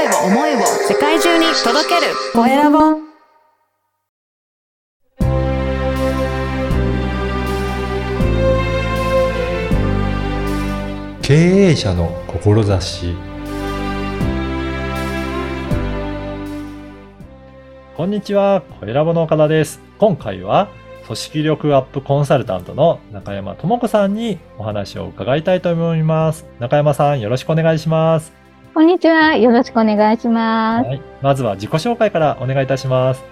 声を、思いを世界中に届けるコエラボ経営者の志こんにちは、コエラボの岡田です。今回は組織力アップコンサルタントの中山智子さんにお話を伺いたいと思います。中山さん、よろしくお願いします。こんにちは。よろしくお願いします。はい、まずは自己紹介からお願いいたします。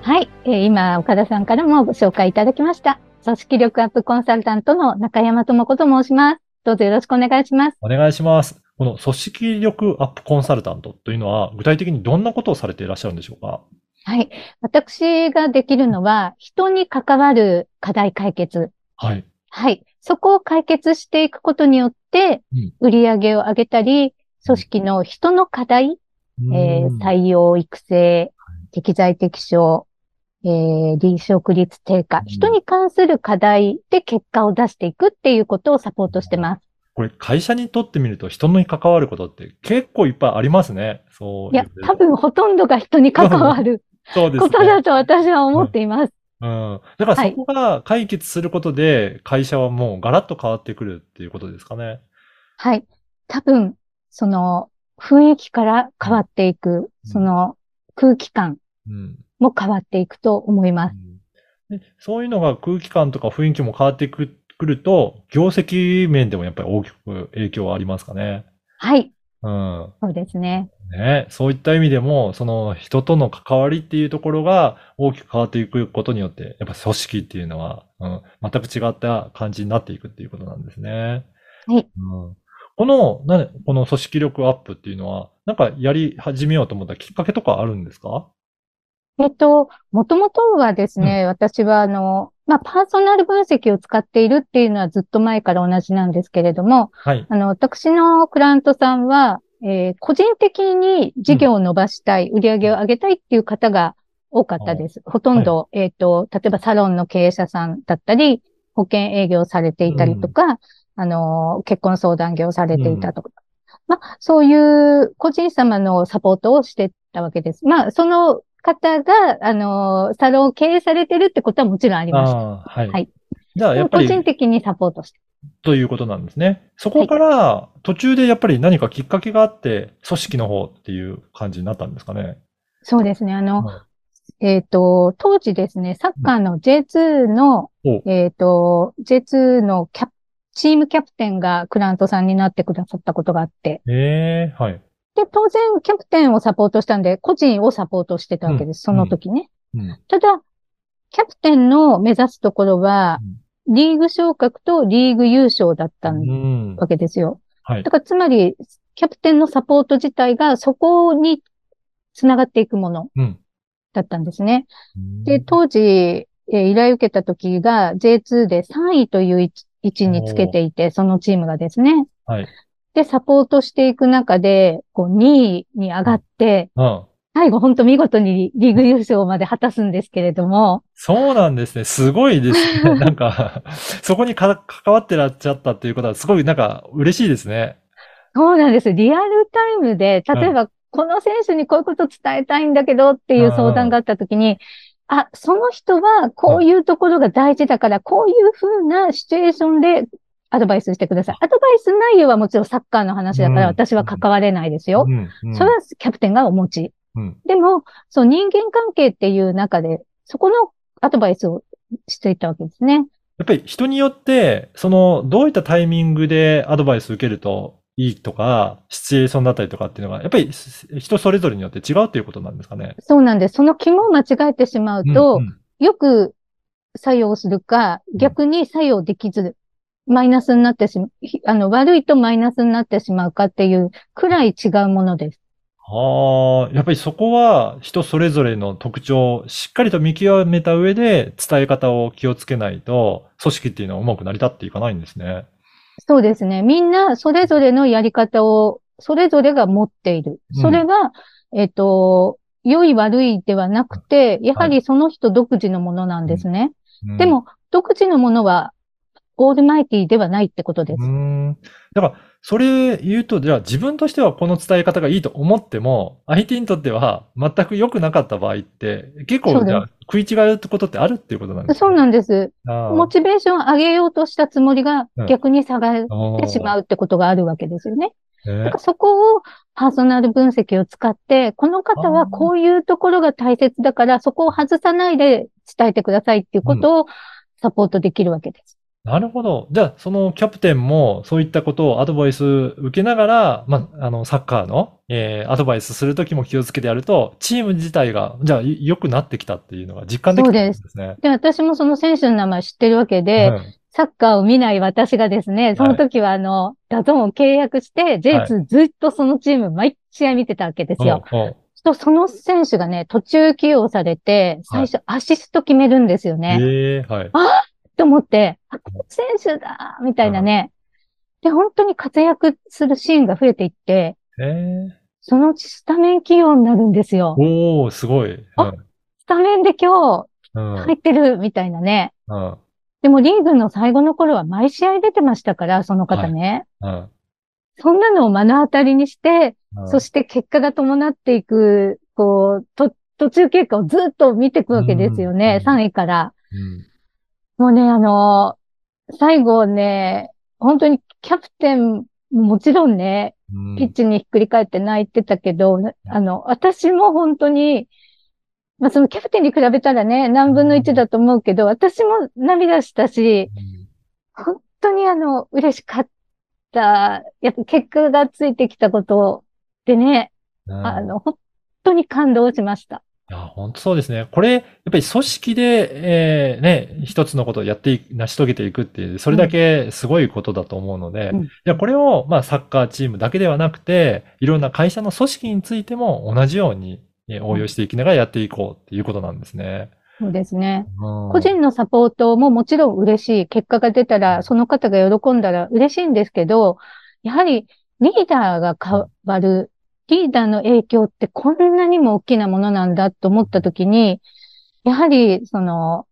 はい。えー今、岡田さんからもご紹介いただきました。組織力アップコンサルタントの中山智子と申します。どうぞよろしくお願いします。お願いします。この組織力アップコンサルタントというのは、具体的にどんなことをされていらっしゃるんでしょうか？はい。私ができるのは、人に関わる課題解決。はい。はい。そこを解決していくことによってうん、売り上げを上げたり、組織の人の課題、えーうん採用育成、適材適所、えー離職率低下、ん人に関する課題で結果を出していくっていうことをサポートしてます。これ、会社にとってみると人に関わることって結構いっぱいありますね。そういや、多分ほとんどが人に関わる そうですね。ことだと私は思っています。うん。だからそこが解決することで、会社はもうガラッと変わってくるっていうことですかね。はい。多分、その雰囲気から変わっていく、その空気感うん。も変わっていくと思います。でそういうのが空気感とか雰囲気も変わってくくると、業績面でもやっぱり大きく影響はありますかね。はい。うん。そうですね。ね、そういった意味でも、その人との関わりっていうところが大きく変わっていくことによって、やっぱ組織っていうのは、うん、全く違った感じになっていくっていうことなんですね。はいうん、この、なこの組織力アップっていうのは、なんかやり始めようと思ったきっかけとかあるんですか？えっと、もともとはですね、私はあの、まあ、パーソナル分析を使っているっていうのはずっと前から同じなんですけれども、はい。あの、私のクライアントさんは、えー個人的に事業を伸ばしたい、売り上げを上げたいっていう方が多かったです。ほとんど、えっと、例えばサロンの経営者さんだったり、保険営業されていたりとか、あの、結婚相談業されていたとか、まあ、そういう個人様のサポートをしてたわけです。まあ、その方が、あの、サロンを経営されてるってことはもちろんありました。はい。はいじゃあ、やっぱ個人り、的にサポートして。ということなんですね。そこから、途中でやっぱり何かきっかけがあって、組織の方っていう感じになったんですかね。そうですね。あの、はえっ、と、当時ですね、サッカーの J2 の、おえっ、と、J2 のキャプ、チームキャプテンがクラントさんになってくださったことがあって、ええはい。で、当然キャプテンをサポートしたんで、個人をサポートしてたわけです、その時ね。うん。ただ、キャプテンの目指すところは、リーグ昇格とリーグ優勝だったうん。わけですよ。はいだ。から、つまり、キャプテンのサポート自体がそこにつながっていくものうん。だったんですね。で、当時、えー依頼を受けた時が J2 で3位という位置につけていて、そのチームがですね。はい。で、サポートしていく中で、こう2位に上がって、うん。最後本当見事にリーグ優勝まで果たすんですけれども、そうなんですね。すごいですね。なんか、そこにか関わってらっしゃったっていうことは、すごいなんか嬉しいですね。そうなんです。リアルタイムで、例えば、この選手にこういうこと伝えたいんだけどっていう相談があった時に、あ、その人はこういうところが大事だから、こういうふうなシチュエーションでアドバイスしてください。アドバイス内容はもちろんサッカーの話だかうんら私は関われないですよ。うん。うんそれはキャプテンがお持ち。うん。でも、そう人間関係っていう中で、そこのアドバイスをしていったわけですね。やっぱり人によって、その、どういったタイミングでアドバイス受けるといいとか、シチュエーションだったりとかっていうのが、やっぱり人それぞれによって違うっていうことなんですかね？そうなんです。その肝を間違えてしまうと、うんうんよく作用するか、逆に作用できず、マイナスになってしまう、ひあの、悪いとマイナスになってしまうかっていうくらい違うものです。ああ、やっぱりそこは人それぞれの特徴をしっかりと見極めた上で伝え方を気をつけないと、組織っていうのはうまく成り立っていかないんですね。そうですね。みんなそれぞれのやり方を、それぞれが持っている。うんそれは、えっと、良い悪いではなくて、やはりその人独自のものなんですね。うんでも、独自のものは、オールマイティではないってことです。だから、それ言うと、じゃあ自分としてはこの伝え方がいいと思っても、相手にとっては全く良くなかった場合って、結構じゃあ食い違うってことってあるっていうことなんですそうね。なんです。あモチベーションを上げようとしたつもりがうん逆に下がっあてしまうってことがあるわけですよね。だねからそこをパーソナル分析を使って、この方はこういうところが大切だから、そこを外さないで伝えてくださいっていうことをサポートできるわけです。なるほど。じゃあ、そのキャプテンもそういったことをアドバイス受けながら、まあ、あの、サッカーの、えーアドバイスするときも気をつけてやると、チーム自体が、じゃあ、い良くなってきたっていうのが実感できたんですね。で、私もその選手の名前知ってるわけで、うんサッカーを見ない私がですね、その時はあの、 DAZN を契約して、J2 ずっとそのチーム毎試合見てたわけですよ。うんうんとその選手がね、途中起用されて、最初アシスト決めるんですよね。ええはい。と思って、あ、この選手だみたいなね。で、本当に活躍するシーンが増えていって、ええそのうちスタメン起用になるんですよ。おー、すごい。あスタメンで今うん。うん日入ってるみたいなね。うん。でもリーグの最後の頃は毎試合出てましたから、その方ね。うん。そんなのを目の当たりにして、うんそして結果が伴っていく、こう、と、途中経過をずっと見ていくわけですよね。うん3位から。うんもうね、あの、最後ね、本当にキャプテン、もちろんね、うん。ピッチにひっくり返って泣いてたけど、あの、私も本当に、まあそのキャプテンに比べたらね、何分の1だと思うけど、私も涙したし、本当にあの、嬉しかった。やっぱ結果がついてきたことでね、うん。あの、本当に感動しました。いや、本当そうですね。これ、やっぱり組織で、えーね、一つのことをやってい成し遂げていくっていう、それだけすごいことだと思うので、うんいや、これを、まあ、サッカーチームだけではなくて、いろんな会社の組織についても同じようにえー応用していきながらやっていこうっていうことなんですね。そうですね。うん個人のサポートももちろん嬉しい。結果が出たら、その方が喜んだら嬉しいんですけど、やはりリーダーが変わる、リーダーの影響ってこんなにも大きなものなんだと思ったときに、やはりその、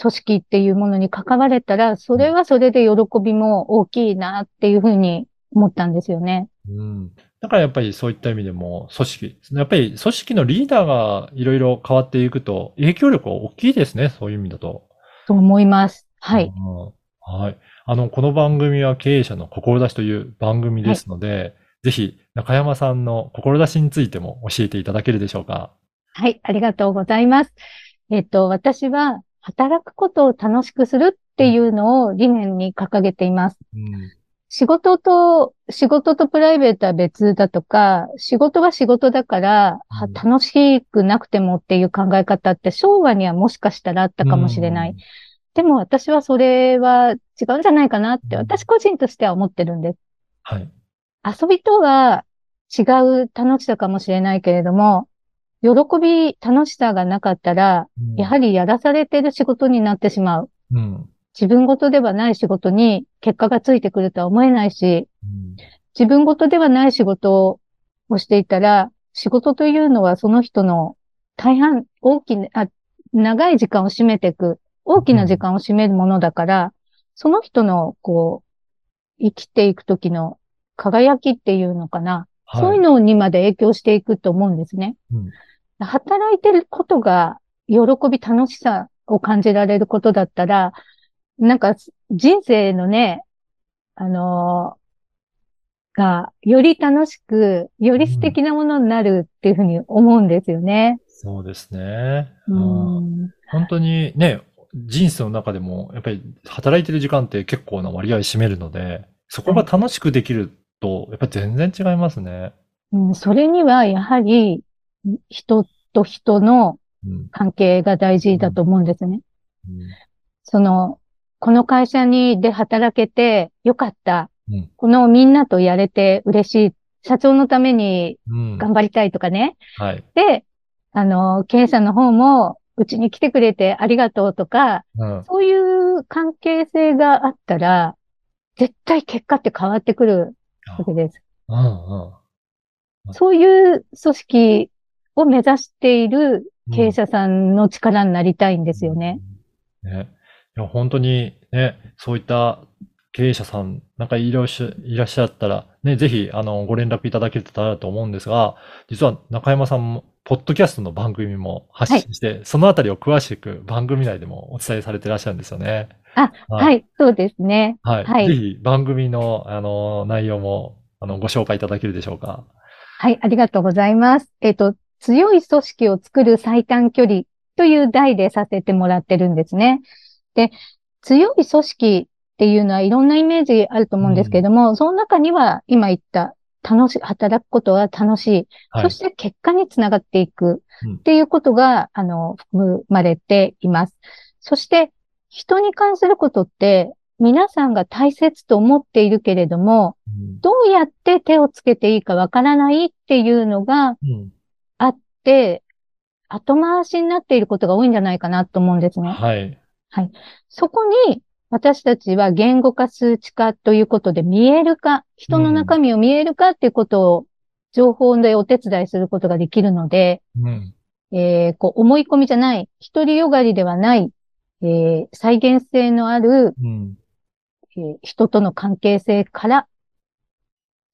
組織っていうものに関われたら、それはそれで喜びも大きいなっていうふうに思ったんですよね。うん。だからやっぱりそういった意味でも組織、やっぱり組織のリーダーがいろいろ変わっていくと影響力は大きいですね。そういう意味だと。と思います。はい。うんはい。あの、この番組は経営者の志という番組ですので、ぜひ中山さんの志についても教えていただけるでしょうか。はい、ありがとうございます。えっと、私は働くことを楽しくするっていうのを理念に掲げています。うん。仕事と、仕事とプライベートは別だとか、仕事は仕事だから、はうん楽しくなくてもっていう考え方って昭和にはもしかしたらあったかもしれない。でも私はそれは違うんじゃないかなって私個人としては思ってるんです。はい。遊びとは違う楽しさかもしれないけれども、喜び、楽しさがなかったら、やはり、りやらされてる仕事になってしまう。うん。自分ごとではない仕事に結果がついてくるとは思えないし、うん自分ごとではない仕事をしていたら、仕事というのはその人の大半、大きな、あ長い時間を占めていく、大きな時間を占めるものだから、その人の、こう、生きていく時の輝きっていうのかな。はい。そういうのにまで影響していくと思うんですね。うん働いてることが喜び、楽しさを感じられることだったら、なんか人生のね、あのーが、より楽しく、より素敵なものになるっていうふうに思うんですよね。そうですね。ううんん。本当にね、人生の中でも、やっぱり働いてる時間って結構な割合占めるので、そこが楽しくできると、やっぱり全然違いますね。うん、それには、やはり、人と人のうん。関係が大事だと思うんですね。うんその、この会社にで働けてよかった。うんこのみんなとやれて嬉しい。社長のためにうん。頑張りたいとかね。はい。で、あの、経営者の方も、うちに来てくれてありがとうとか、うん。そういう関係性があったら、絶対結果って変わってくるわけです。うんうん。そういう組織を目指している経営者さんの力になりたいんですよね。ね。いや、本当にね、そういった経営者さんなんかいらっしゃいらっしゃったら、ね、ぜひ、あの、ご連絡いただけたらと思うんですが、実は中山さんも、ポッドキャストの番組も発信して、そのあたりを詳しく番組内でもお伝えされてらっしゃるんですよね。あ、はいはい、そうですね。はい。はいぜひ、番組の、あの、内容も、あの、ご紹介いただけるでしょうか。はい、ありがとうございます。えっと、強い組織を作る最短距離という題でさせてもらってるんですね。で、強い組織っていうのはいろんなイメージあると思うんですけれども、その中には今言った楽しい、働くことは楽しい。はいそして結果につながっていくうんっていうことが、あの、含まれています。そして、人に関することって、皆さんが大切と思っているけれども、うんどうやって手をつけていいかわからないっていうのがうんあって、後回しになっていることが多いんじゃないかなと思うんですね。はい。そこに私たちは言語化数値化ということで見える化、人の中身を見える化っていうことを情報でお手伝いすることができるので、うん。えーこう思い込みじゃない、独りよがりではない、えー再現性のある、うん。えー人との関係性から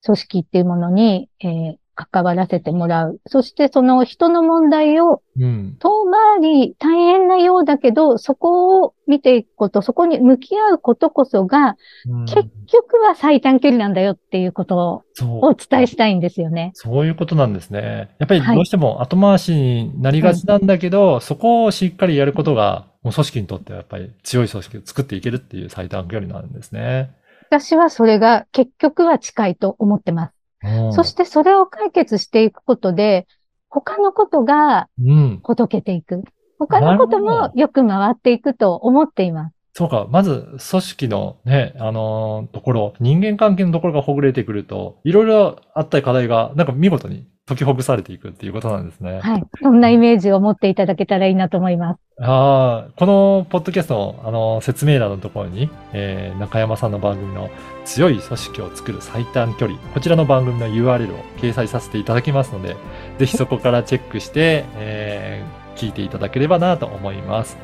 組織っていうものに、えー関わらせてもらう。そしてその人の問題をうん。遠回り大変なようだけど、そこを見ていくこと、そこに向き合うことこそが、うん結局は最短距離なんだよっていうことをお伝えしたいんですよね。そういうことなんですね。やっぱりはいどうしても後回しになりがちなんだけど、そこをしっかりやることが、もう組織にとってはやっぱり強い組織を作っていけるっていう最短距離なんですね。私はそれが結局は近いと思ってます。うんそしてそれを解決していくことで、他のことがうん。ほどけていく。他のこともよく回っていくと思っています。そうか。まず、組織のね、あのーところ、人間関係のところがほぐれてくると、いろいろあった課題が、なんか見事に解きほぐされていくっていうことなんですね。はい。そんなイメージを持っていただけたらいいなと思います。ああ、このポッドキャストの、あの、説明欄のところに、えー中山さんの番組の強い組織を作る最短距離、こちらの番組の URL を掲載させていただきますので、ぜひそこからチェックして、えー聞いていただければなと思います。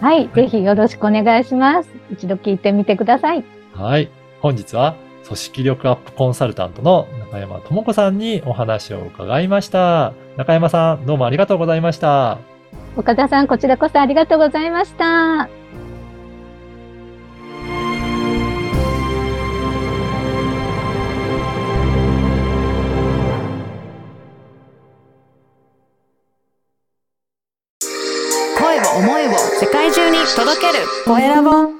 はい。ぜひよろしくお願いします。一度聞いてみてください。はい。本日は、組織力アップコンサルタントの中山智子さんにお話を伺いました。中山さん、どうもありがとうございました。岡田さん、こちらこそありがとうございました。声を思いを世界中に届けるコエラボ